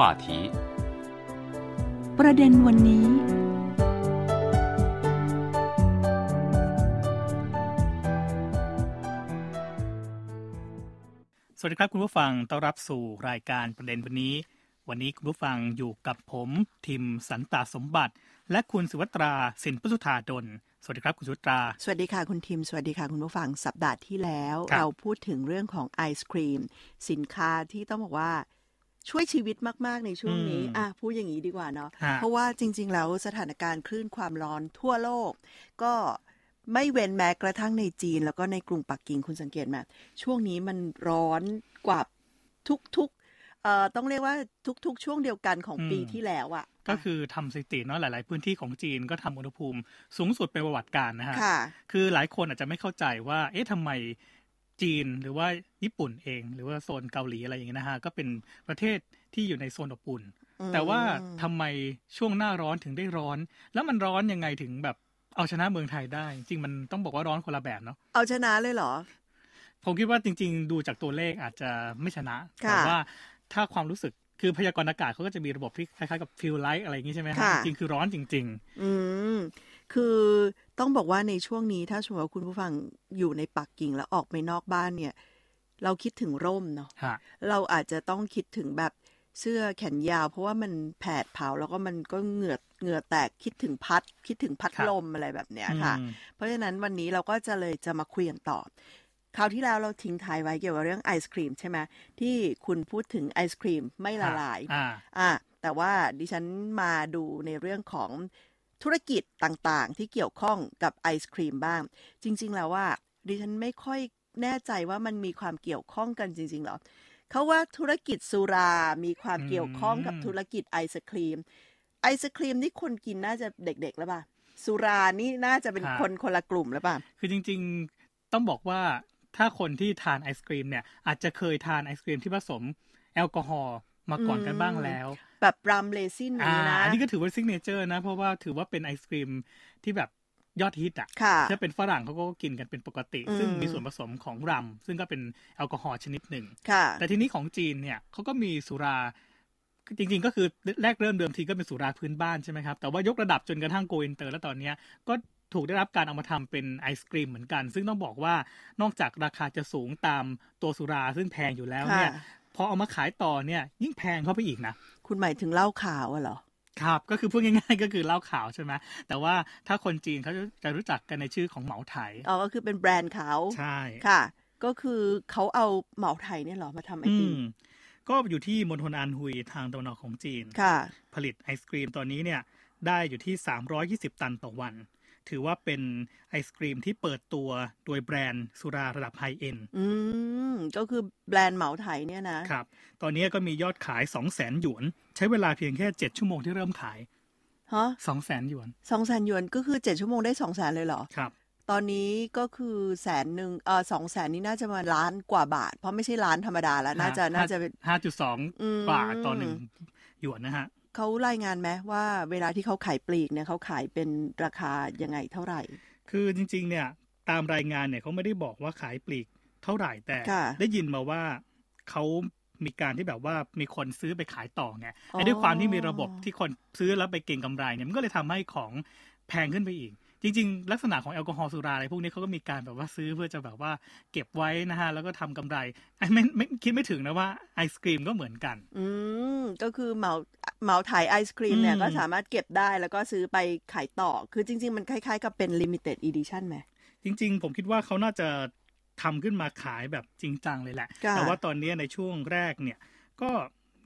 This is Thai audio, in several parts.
话题ประเด็นวันนี้ สวัสดีครับคุณผู้ฟัง ต้อนรับสู่รายการประเด็นวันนี้ วันนี้คุณผู้ฟังอยู่กับผมทิมสันตาสมบัติ และคุณสุวัตราสินปสุธาดลสวัสดีครับคุณสุวัตรา สวัสดีค่ะคุณทีมสวัสดีค่ะคุณผู้ฟัง สัปดาห์ที่แล้วครับเราพูดถึงเรื่องของไอศครีม สินค้าที่ต้องบอกว่า ช่วยชีวิตมาก ๆ ในช่วงนี้อืมอะพูดอย่างนี้ดีกว่าเนาะฮะเพราะว่าจริง ๆ แล้วสถานการณ์คลื่นความร้อนทั่วโลก ก็ไม่เว้นแม้กระทั่งในจีน แล้วก็ในกรุงปักกิ่งคุณสังเกตไหมช่วงนี้มันร้อนกว่าทุกๆเอ่อต้องเรียกว่าทุก ๆ ช่วงเดียวกันของปีอืมที่แล้วอะก็คือทำสถิติเนาะหลาย ๆ พื้นที่ของจีนก็ทำอุณหภูมิสูงสุดเป็นประวัติการณ์นะฮะค่ะคือหลายคนอาจจะไม่เข้าใจว่า เอ๊ะทำไม จีนหรือว่าญี่ปุ่นเอง หรือว่าโซนเกาหลีอะไรอย่างเงี้ยนะฮะก็เป็นประเทศที่อยู่ในโซนอบอุ่นอืมแต่ว่าทำไมช่วงหน้าร้อนถึงได้ร้อน แล้วมันร้อนยังไงถึงแบบเอาชนะเมืองไทยได้ จริงๆมันต้องบอกว่าร้อนคนละแบบเนาะเอาชนะเลยเหรอ ผมคิดว่าจริง ๆ ดูจากตัวเลขอาจจะไม่ชนะค่ะแต่ว่าถ้าความรู้สึกคือพยากรณ์อากาศเขาก็จะมีระบบที่คล้ายๆกับ feels like อะไรอย่างงี้ใช่ไหมฮะค่ะจริงๆคือร้อนจริงอืม คือต้องบอกว่าในช่วงนี้ถ้าสมมติว่าคุณผู้ฟังอยู่ในปักกิ่งแล้วออกไปนอกบ้านเนี่ย เราคิดถึงร่มเนาะๆฮะเราอาจจะต้องคิดถึงแบบเสื้อแขนยาว เพราะว่ามันแผดเผาแล้วก็มันก็เหงื่อเหงื่อแตกคิดถึงพัด คิดถึงพัดครับลมอะไรแบบเนี้ยค่ะอืมเพราะฉะนั้นวันนี้เราก็จะเลยจะมาคุยกันต่อคราวที่แล้วเราทิ้งท้ายไว้เกี่ยวกับเรื่องไอศครีมใช่ไหมที่คุณพูดถึงไอศครีมไม่ละลายอ่าอะแต่ว่าดิฉันมาดูในเรื่องของ ธุรกิจต่างๆ ที่เกี่ยวข้องกับไอศครีมบ้าง จริง ๆ แล้วว่าดิฉันไม่ค่อยแน่ใจว่ามันมีความเกี่ยวข้องกันจริง ๆ หรอเขาว่าธุรกิจสุรา มีความเกี่ยวข้องกับอืมธุรกิจไอศครีม ไอศครีมนี่คนกินน่าจะเด็ก ๆ แล้วป่ะ สุรานี่น่าจะเป็นคนคนละกลุ่มแล้วป่ะ คือจริง ๆ ต้องบอกว่าถ้าคนที่ทานไอศครีมเนี่ยอาจจะเคยทานไอศครีมที่ผสมแอลกอฮอล์ มาก่อนกันบ้างแล้ว แบ rum raisin อ่านี้นะอันนี้ก็ถือว่า signature นะ เพราะว่าถือว่าเป็นไอศครีมที่แบบยอดฮิตอะค่ะถ้าเป็นฝรั่งเขาก็กินกันเป็นปกติอืมซึ่งมีส่วนผสมของรัม ซึ่งก็เป็นแอลกอฮอล์ชนิดหนึ่งค่ะแต่ทีนี้ของจีนเนี่ยเขาก็มีสุราจริงๆ ก็คือแรกเริ่มเดิมทีก็เป็นสุราพื้นบ้านใช่ไหมครับ แต่ว่ายกระดับจนกระทั่ง go inter แล้วตอนเนี้ยก็ถูกได้รับการเอามาทำเป็นไอศกรีมเหมือนกัน ซึ่งต้องบอกว่านอกจากราคาจะสูงตามตัวสุราซึ่งแพงอยู่แล้วเนี่ยค่ะ พอเอามาขายต่อเนี่ยยิ่งแพงเข้าไปอีกนะ คุณหมายถึงเหล้าขาวอะเหรอครับก็คือพูดง่ายๆก็คือเหล้าขาวใช่ไหมแต่ว่าถ้าคนจีนเขาจะรู้จักกันในชื่อของเหมาไถอ๋อก็คือเป็นแบรนด์เขาใช่ค่ะ ก็คือเขาเอาเหมาไทยเนี่ยเหรอมาทำไออืติมมก็อยู่ที่มณฑลอันฮุยทางตะวันออกของจีนค่ะ ผลิตไอศกรีมตอนนี้เนี่ยได้อยู่ที่ 320 ตันต่อวัน ถือว่าเป็นไอศกรีมที่เปิดตัวโดยแบรนด์สุราระดับไฮเอ็นอืม ก็คือแบรนด์เหมาไทยเนี่ยนะ ครับ ตอนนี้ก็มียอดขาย 2 0 0แสนหยวน ใช้เวลาเพียงแค่ 7 ชั่วโมงที่เริ่มขายฮะ2 0 0แสนหยวนสองแสนหยวนก็คือเจ็ดชั่วโมงได้สองแสนเลยเหรอ ครับ ตอนนี้ก็คือแสนหนึ่งเออสองแสนนี่น่าจะมาล้านกว่าบาท เพราะไม่ใช่ล้านธรรมดาแล้ว น่าจะน่าจะเป็นอืม5.2บาทต่อหนึ่งหยวนนะฮะ เขารายงานไหมว่าเวลาที่เขาขายปลีกเนี่ยเขาขายเป็นราคายังไงเท่าไหร่ คือจริง ๆ เนี่ยตามรายงานเนี่ยเขาไม่ได้บอกว่าขายปลีกเท่าไหร่แต่ค่ะได้ยินมาว่าเขามีการที่แบบว่ามีคนซื้อไปขายต่อไงอ๋อไอ้ด้วยความที่มีระบบที่คนซื้อแล้วไปเก็งกำไรเนี่ยมันก็เลยทำให้ของแพงขึ้นไปอีก จริง ๆ ลักษณะของแอลกอฮอล์สุราอะไรพวกนี้เขาก็มีการแบบว่าซื้อเพื่อจะแบบว่าเก็บไว้นะฮะ แล้วก็ทำกำไรไอ้ไม่ไม่คิดไม่ถึงนะว่าไอศกรีมก็เหมือนกัน อืมก็คือเหมาเหมาถ่ายไอศครีมเนี่ยอืมก็สามารถเก็บได้แล้วก็ซื้อไปขายต่อ คือจริง ๆ มันคล้าย ๆ กับเป็น limited edition ไหมจริง ๆ ผมคิดว่าเขาน่าจะทำขึ้นมาขายแบบจริงจังเลยแหละค่ะแต่ว่าตอนนี้ในช่วงแรกเนี่ยก็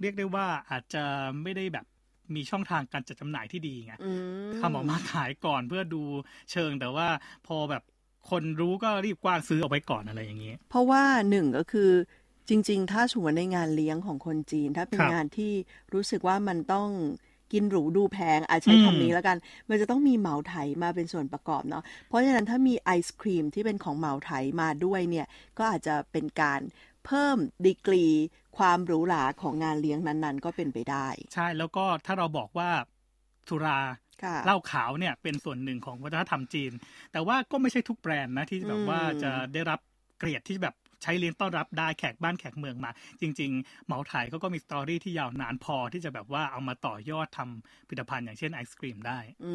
เรียกได้ว่าอาจจะไม่ได้แบบ มีช่องทางการจัดจำหน่ายที่ดีไงอืมทำออกมาขายก่อนเพื่อดูเชิงแต่ว่าพอแบบคนรู้ก็รีบกว้านซื้อเอาไว้ก่อนอะไรอย่างนี้ เพราะว่าหนึ่งก็คือจริง ๆ ถ้าสมมติในงานเลี้ยงของคนจีน ถ้าเป็นครับงานที่รู้สึกว่ามันต้องกินหรูดูแพงอาจใช้อืมคำนี้แล้วกัน มันจะต้องมีเหมาไถมาเป็นส่วนประกอบเนาะเพราะฉะนั้นถ้ามีไอศครีมที่เป็นของเหมาไถมาด้วยเนี่ย ก็อาจจะเป็นการ เพิ่มดีกรี ความหรูหราของงานเลี้ยงนั้นๆ ก็เป็นไปได้ ใช่แล้วก็ถ้าเราบอกว่าสุราเหล้าขาวเนี่ยเป็นส่วนหนึ่งของวัฒนธรรมจีน แต่ว่าก็ไม่ใช่ทุกแบรนด์นะที่แบบว่าจะได้รับเกรดที่แบบใช้เลี้ยงต้อนรับได้แขกบ้านแขกเมืองมา จริง ๆ เหมาไทยเขาก็มีสตอรี่ที่ยาวนานพอที่จะแบบว่าเอามาต่อยอดทำผลิตภัณฑ์อย่างเช่นไอศกรีมได้ อื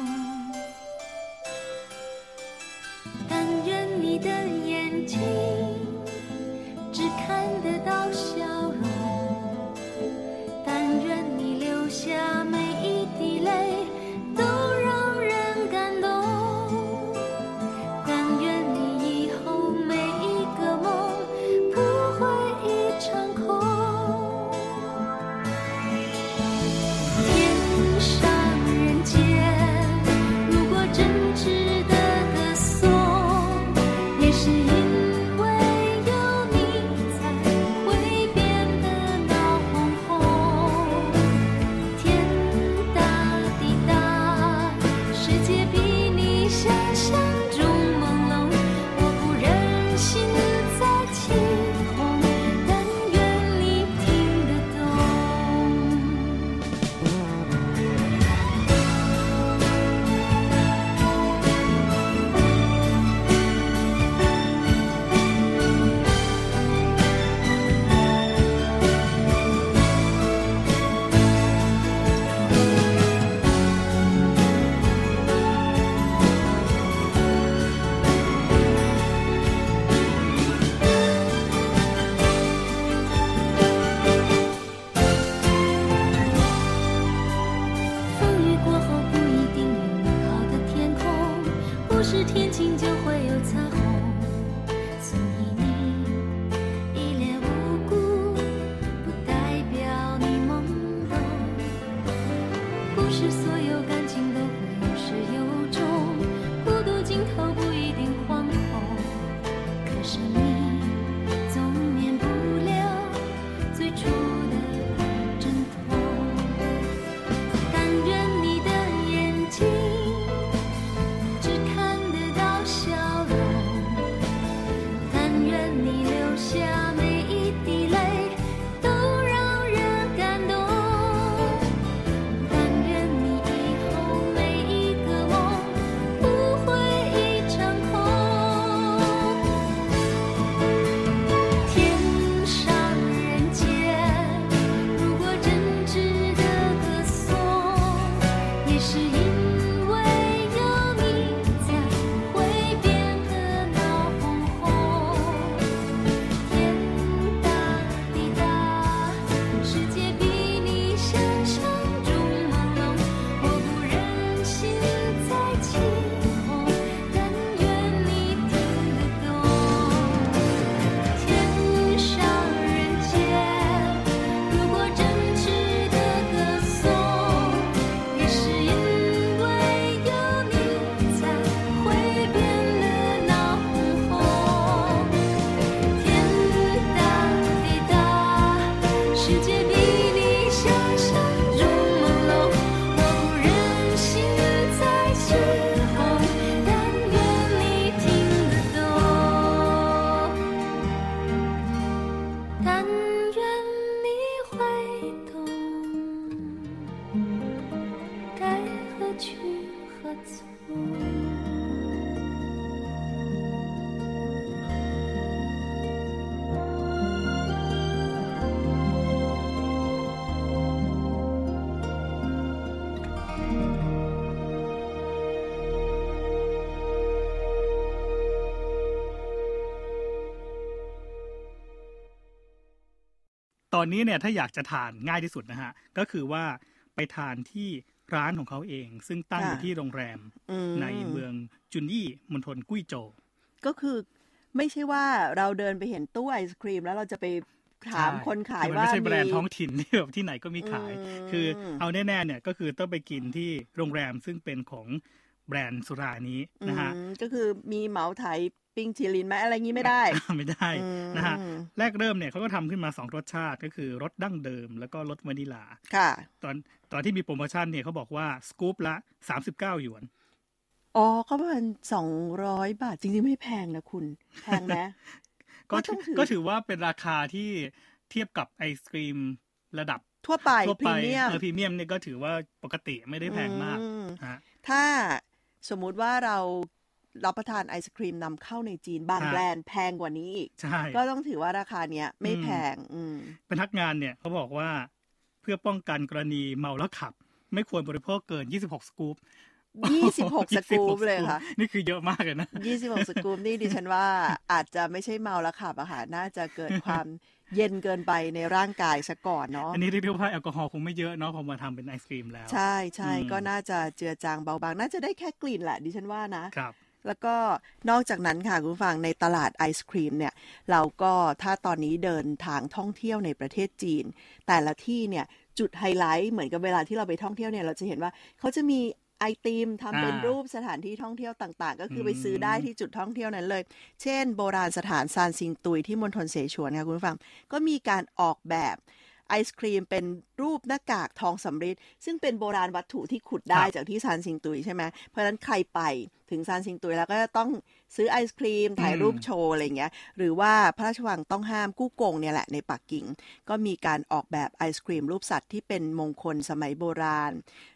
อนนี้เนี่ยถ้าอยากจะทานง่ายที่สุดนะฮะ ก็คือว่าไปทานที่ร้านของเขาเอง ซึ่งตั้งอยู่ที่โรงแรมในเมืองจุนยี่มณฑลกุ้ยโจวก็คือไม่ใช่ว่าเราเดินไปเห็นตู้ไอศครีม แล้วเราจะไปถามคนขายว่ามันไม่ใช่แบรนด์ท้องถิ่นที่แบบที่ไหนก็มีขาย คือเอาแน่ๆเนี่ยก็คือต้องไปกินที่โรงแรมซึ่งเป็นของแบรนด์สุรานี้นะฮะก็คือมีเหมาไถ ปิ้งชิลินไหมอะไรงี้ไม่ได้ ไม่ได้อืมนะฮะแรกเริ่มเนี่ยเขาก็ทำขึ้นมาสองรสชาติก็คือรสดั้งเดิม แล้วก็รสวานิลา ค่ะ ตอนตอนที่มีโปรโมชั่นเนี่ยเขาบอกว่าสกู๊ปละ 39 หยวน อ๋อ ก็ประมาณสองร้อยบาท จริงๆ ไม่แพงนะคุณ แพงไหมก็ก็ต้องถือก็ถือว่าเป็นราคาที่เทียบกับไอศครีมระดับทั่วไปทั่วพไปรีเมียมเออพรีเมียมเนี่ยก็ถือว่าปกติไม่ได้แพงมากอืมฮะถ้าสมมุติว่าเรา รับประทานไอศครีมนำเข้าในจีนบางฮะแบรนด์แพงกว่านี้อีกใช่ก็ต้องถือว่าราคาเนี้ยไม่อืมแพง อืมพนักงานเนี่ยเขาบอกว่าเพื่อป้องกันกรณีเมาแล้วขับ ไม่ควรบริโภคเกิน 26 สกู๊ปยี่สิบหกสกู๊ป26เลยค่ะ นี่คือเยอะมากเลยนะยี่สิบหกสกู๊ปนี่ดิฉันว่าอาจจะไม่ใช่เมาแล้วขับอะค่ะน่าจะเกิดความเย็นเกินไปในร่างกายซะก่อนเนาะ อันนี้เรียกได้ว่าแอลกอฮอล์คงไม่เยอะเนาะพอมาทำเป็นไอศครีมแล้ว ใช่ใช่อืมก็น่าจะเจือจางเบาบาง น่าจะได้แค่กลิ่นแหละดิฉันว่านะครับ แล้วก็นอกจากนั้นค่ะคุณผู้ฟังในตลาดไอศครีมเนี่ยเราก็ถ้าตอนนี้เดินทางท่องเที่ยวในประเทศจีน แต่ละที่เนี่ยจุดไฮไลท์เหมือนกับเวลาที่เราไปท่องเที่ยวเนี่ยเราจะเห็นว่าเขาจะมีไอติมทำเป็นอ่ารูรูปสถานที่ท่องเที่ยวต่างๆ ก็คืออมไปซื้อได้ที่จุดท่องเที่ยวนั้นเลย เช่น โบราณสถานซานซิงตุยที่มณฑลเสฉวนค่ะคุณผู้ฟัง ก็มีการออกแบบไอศครีมเป็นรูปหน้ากากทองสำริดซึ่งเป็นโบราณวัตถุที่ขุดได้ครับจากที่ซานซิงตุยใช่ไหมเพราะฉะนั้นใครไป ถึงซานซิงตุยแล้วก็จะต้องซื้อไอศครีม ถ่ายรูปโชว์อะไรอย่างเงี้ย หรือว่าพระราชวังต้องห้ามกู้กงเนี่ยแหละในปักกิ่ง ก็มีการออกแบบไอศครีมรูปสัตว์ที่เป็นมงคลสมัยโบราณ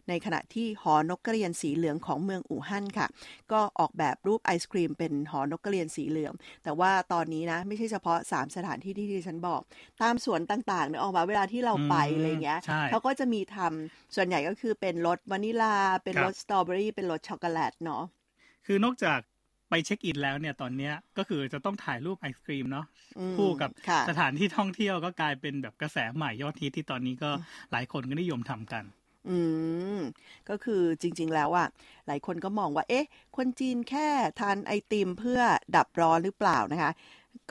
ในขณะที่หอนกกระเรียนสีเหลืองของเมืองอู่ฮั่นค่ะ ก็ออกแบบรูปไอศครีมเป็นหอนกกระเรียนสีเหลือง แต่ว่าตอนนี้นะไม่ใช่เฉพาะ 3 สถานที่ที่ที่ฉันบอก ตามสวนต่างๆเนี่ยออกมาเวลาที่เราไปอืมอะไรเงี้ยใช่เขาก็จะมีทำส่วนใหญ่ก็คือเป็นรสวานิลา เป็นครับรสสตรอเบอรี่เป็นรสช็อกโกแลตเนาะ คือนอกจากไปเช็คอินแล้วเนี่ยตอนเนี้ยก็คือจะต้องถ่ายรูปไอศครีมเนาะอืมคู่กับค่ะสถานที่ท่องเที่ยวก็กลายเป็นแบบกระแสใหม่ยอดฮิตที่ตอนนี้ก็หลายคนก็นิยมทำกัน อืม ก็คือจริง ๆ แล้วอะหลายคนก็มองว่า เอ๊ะ คนจีนแค่ทานไอติมเพื่อดับร้อนหรือเปล่านะคะ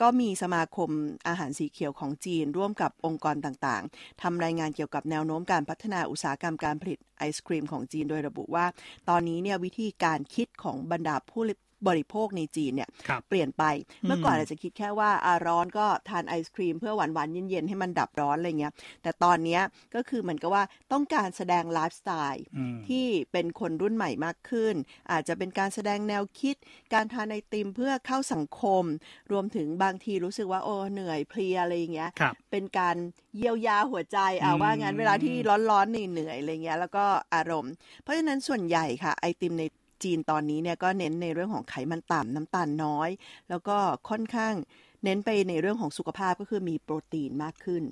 ก็มีสมาคมอาหารสีเขียวของจีน ร่วมกับองค์กรต่างๆทำรายงานเกี่ยวกับแนวโน้มการพัฒนาอุตสาหกรรมการผลิตไอศครีมของจีนโดยระบุว่า ตอนนี้เนี่ยวิธีการคิดของบรรดาผู้ บริโภคในจีนเนี่ยครับเปลี่ยนไปเมื่อก่อนอืมอาจจะคิดแค่ว่าอาร้อนก็ทานไอศครีมเพื่อหวานหวานๆเย็นๆ ให้มันดับร้อนอะไรเงี้ยแต่ตอนเนี้ยก็คือเหมือนกับว่าต้องการแสดงไลฟ์สไตล์อืมที่เป็นคนรุ่นใหม่มากขึ้น อาจจะเป็นการแสดงแนวคิด การทานไอติมเพื่อเข้าสังคม รวมถึงบางทีรู้สึกว่าโอ้เหนื่อยเพลียอะไรอย่างเงี้ยครับเป็นการเยียวยาหัวใจอ่าอืมว่างั้นเวลาที่ร้อนๆเหนื่อยๆอะไรเงี้ยแล้วก็อารมณ์ เพราะฉะนั้นส่วนใหญ่ค่ะไอติมใน จีนตอนนี้เนี่ยก็เน้นในเรื่องของไขมันต่ำน้ำตาลน้อย แล้วก็ค่อนข้างเน้นไปในเรื่องของสุขภาพก็คือมีโปรตีนมากขึ้น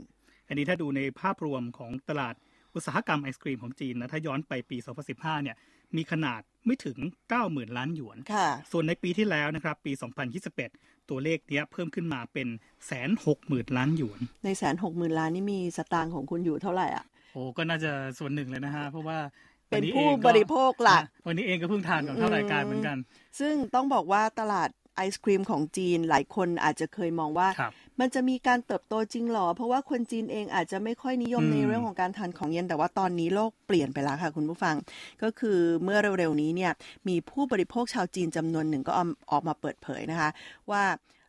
อันนี้ถ้าดูในภาพรวมของตลาดอุตสาหกรรมไอศครีมของจีนนะถ้าย้อนไปปี 2015 เนี่ยมีขนาดไม่ถึง 90,000 ล้านหยวนค่ะส่วนในปีที่แล้วนะครับ ปี 2021 ตัวเลขเนี้ยเพิ่มขึ้นมาเป็นแสนหกหมื่นล้านหยวน ในแสนหกหมื่นล้านนี่มีสตางค์ของคุณอยู่เท่าไหร่อะ โอ้ ก็น่าจะส่วนหนึ่งเลยนะฮะ เพราะว่า เป็นวัผู้องก็บริโภคหลักอะวันนี้เองก็เพิ่งทานก่อนเข้ารายการเหมือนกัน ซึ่งต้องบอกว่าตลาดไอศครีมของจีนหลายคนอาจจะเคยมองว่าครับมันจะมีการเติบโตจริงหรอ เพราะว่าคนจีนเองอาจจะไม่ค่อยนิยมอืมในเรื่องของการทานของเย็น แต่ว่าตอนนี้โลกเปลี่ยนไปแล้วค่ะคุณผู้ฟัง ก็คือเมื่อเร็วๆนี้เนี่ยมีผู้บริโภคชาวจีนจำนวนหนึ่งก็ออกออกมาเปิดเผยนะคะ ว่า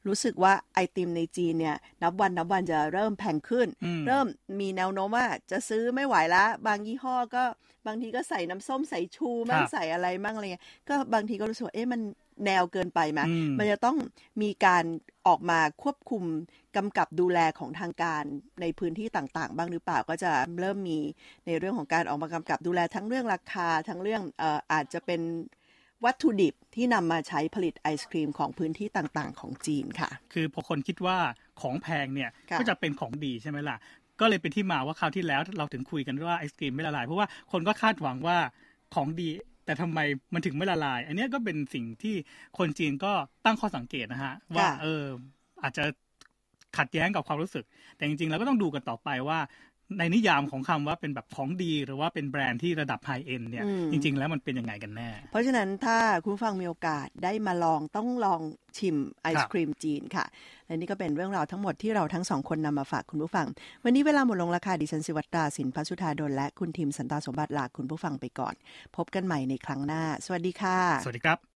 รู้สึกว่าไอติมในจีนเนี่ยนับวันนับวันจะเริ่มแพงขึ้นอืมเริ่มมีแนวโน้มว่าจะซื้อไม่ไหวละ บางยี่ห้อก็บางทีก็ใส่น้ำส้มใส่ชูมั่งใส่อะไรมั่งอะไรเงี้ยก็บางทีก็รู้สึกว่าเอ๊ะมันแนวเกินไปไหมอืมมันจะต้องมีการออกมาควบคุมกำกับดูแลของทางการในพื้นที่ต่างๆ บ้างหรือเปล่าก็จะเริ่มมีในเรื่องของการออกมากำกับดูแลทั้งเรื่องราคาทั้งเรื่องเอ่ออาจจะเป็น วัตถุดิบที่นำมาใช้ผลิตไอศครีมของพื้นที่ต่างๆ ของจีนค่ะ คือพอคนคิดว่าของแพงเนี่ยค่ะก็จะเป็นของดีใช่ไหมล่ะ ก็เลยเป็นที่มาว่าคราวที่แล้วเราถึงคุยกันว่าไอศกรีมไม่ละลาย เพราะว่าคนก็คาดหวังว่าของดีแต่ทำไมมันถึงไม่ละลาย อันเนี้ยก็เป็นสิ่งที่คนจีนก็ตั้งข้อสังเกตนะฮะ ว่าค่ะเอออาจจะขัดแย้งกับความรู้สึก แต่จริงๆแล้วก็ต้องดูกันต่อไปว่า ในนิยามของคำว่าเป็นแบบของดี หรือว่าเป็นแบรนด์ที่ระดับไฮเอ็นเนี่ยอืมจริง ๆ แล้วมันเป็นยังไงกันแน่ เพราะฉะนั้นถ้าคุณผู้ฟังมีโอกาสได้มาลองต้องลองชิมไอศครีมจีนค่ะ และนี่ก็เป็นเรื่องราวทั้งหมดที่เราทั้งสองคนนำมาฝากคุณผู้ฟัง วันนี้เวลาหมดลงราคาดิฉันสิวัตราสินพัชุธาดลและคุณทีมสันตาสมบัติลาคุณผู้ฟังไปก่อน พบกันใหม่ในครั้งหน้า สวัสดีค่ะ สวัสดีครับ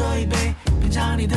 喝，一杯，品尝你的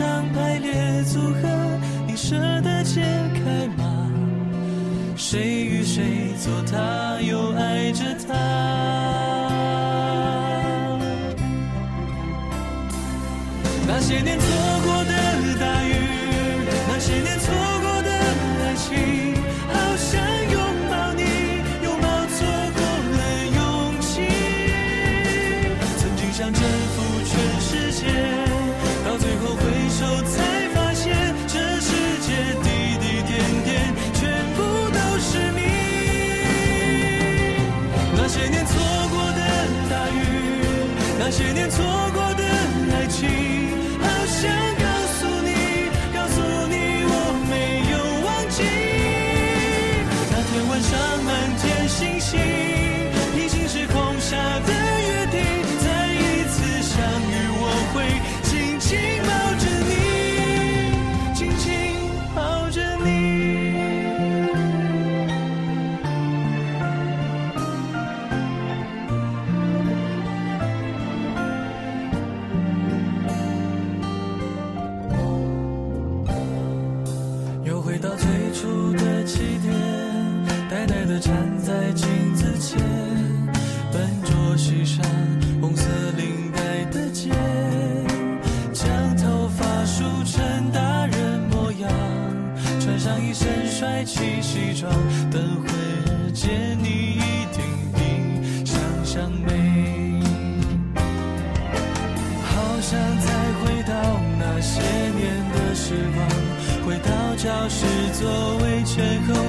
当排列组合你舍得解开吗？谁与谁做他又爱着他。些年错是作为缺口。